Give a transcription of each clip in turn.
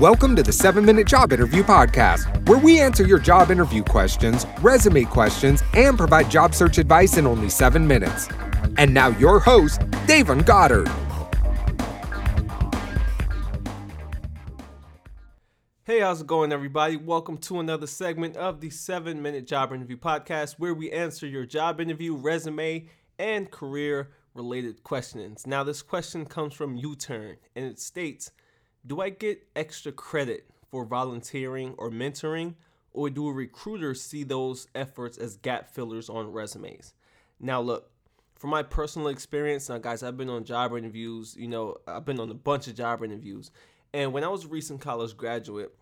Welcome to the 7 Minute Job Interview Podcast, where we answer your job interview questions, resume questions, and provide job search advice in only 7 minutes. And now, your host, Davon Goddard. Hey, how's it going, everybody? Welcome to another segment of the 7 Minute Job Interview Podcast, where we answer your job interview, resume, and career related questions. Now, this question comes from U Turn, and it states Do I get extra credit for volunteering or mentoring, or do recruiters see those efforts as gap fillers on resumes? Now, look, from my personal experience, now, guys, I've been on job interviews, you know, I've been on a bunch of job interviews. And when I was a recent college graduate,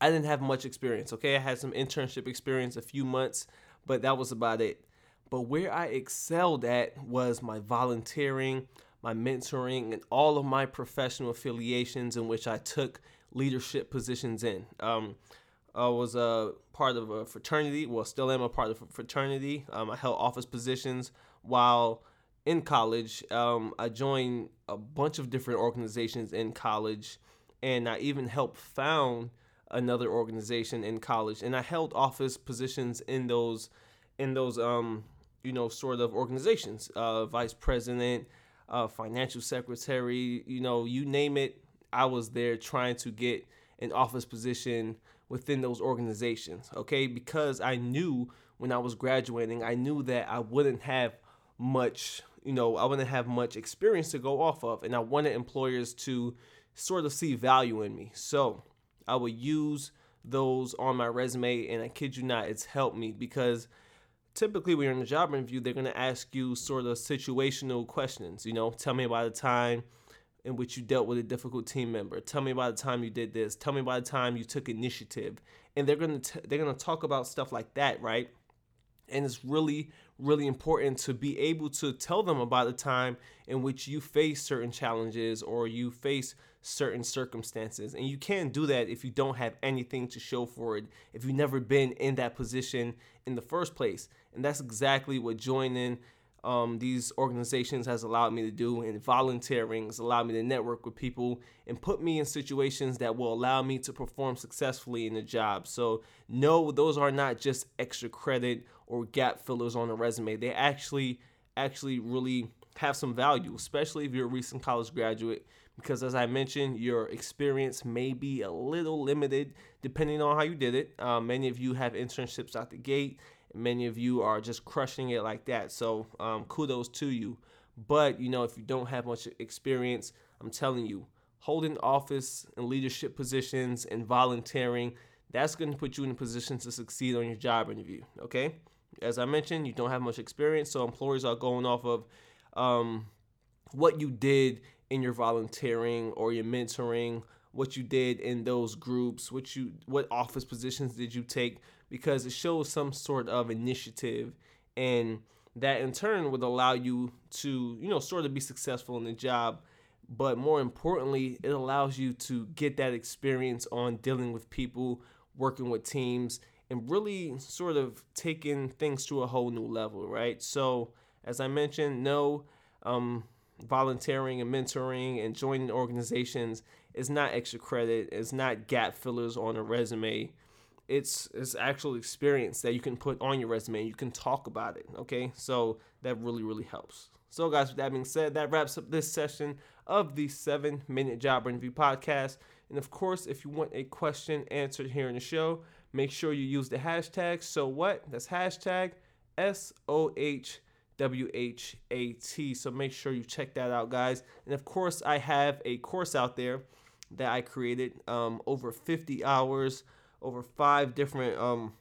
I didn't have much experience, okay? I had some internship experience, a few months, but that was about it. But where I excelled at was my volunteering, my mentoring, and all of my professional affiliations in which I took leadership positions in. Um, I was a part of a fraternity, well, still am a part of a fraternity. Um, I held office positions while in college. Um, I joined a bunch of different organizations in college, and I even helped found another organization in college. And I held office positions in those, in those um, you know, sort of organizations, uh, vice president, uh, financial secretary, you know, you name it. I was there trying to get an office position within those organizations, okay? Because I knew when I was graduating, I knew that I wouldn't have much, you know, I wouldn't have much experience to go off of, and I wanted employers to sort of see value in me. So I would use those on my resume, and I kid you not, it's helped me because typically when you're in a job interview, they're going to ask you sort of situational questions. You know, tell me about the time in which you dealt with a difficult team member. Tell me about the time you did this. Tell me about the time you took initiative. And they're going to they're going to talk about stuff like that, right? And it's really really important to be able to tell them about the time in which you face certain challenges or you face certain circumstances. And you can't do that if you don't have anything to show for it, if you've never been in that position in the first place. And that's exactly what joining um, these organizations has allowed me to do, and volunteering has allowed me to network with people and put me in situations that will allow me to perform successfully in the job. So, no, those are not just extra credit or gap fillers on a resume. They actually, actually really have some value, especially if you're a recent college graduate. Because as I mentioned, your experience may be a little limited depending on how you did it. Um, many of you have internships out the gate Many of you are just crushing it like that. So um, kudos to you. But you know, if you don't have much experience, I'm telling you, holding office and leadership positions and volunteering, that's going to put you in a position to succeed on your job interview. Okay. As I mentioned, you don't have much experience, so employers are going off of um, what you did in your volunteering or your mentoring, what you did in those groups, what you what office positions did you take because it shows some sort of initiative and that in turn would allow you to, you know, sort of be successful in the job. But more importantly, it allows you to get that experience on dealing with people, working with teams, and really sort of taking things to a whole new level, right? So, as I mentioned, no um, volunteering and mentoring and joining organizations is not extra credit, it's not gap fillers on a resume it's it's actual experience that you can put on your resume you can talk about it okay? So that really really helps. So guys with that being said that wraps up this session of the seven minute job interview podcast. And of course if you want a question answered here in the show make sure you use the hashtag so what? That's hashtag s-o-h-w-h-a-t so make sure you check that out guys. And of course i have a course out there that i created um, over 50 hours over five different um,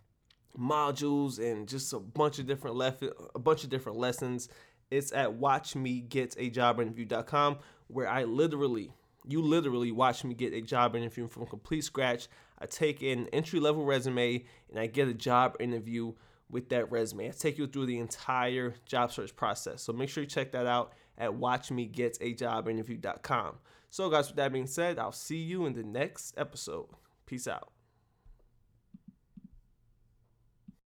modules and just a bunch of different lef- a bunch of different lessons. It's at watchmegetaJobinterview.com where I literally you literally watch me get a job interview from complete scratch. I take an entry level resume and I get a job interview with that resume. I take you through the entire job search process. So make sure you check that out at watchmegetaJobinterview.com. So guys, with that being said, I'll see you in the next episode. Peace out.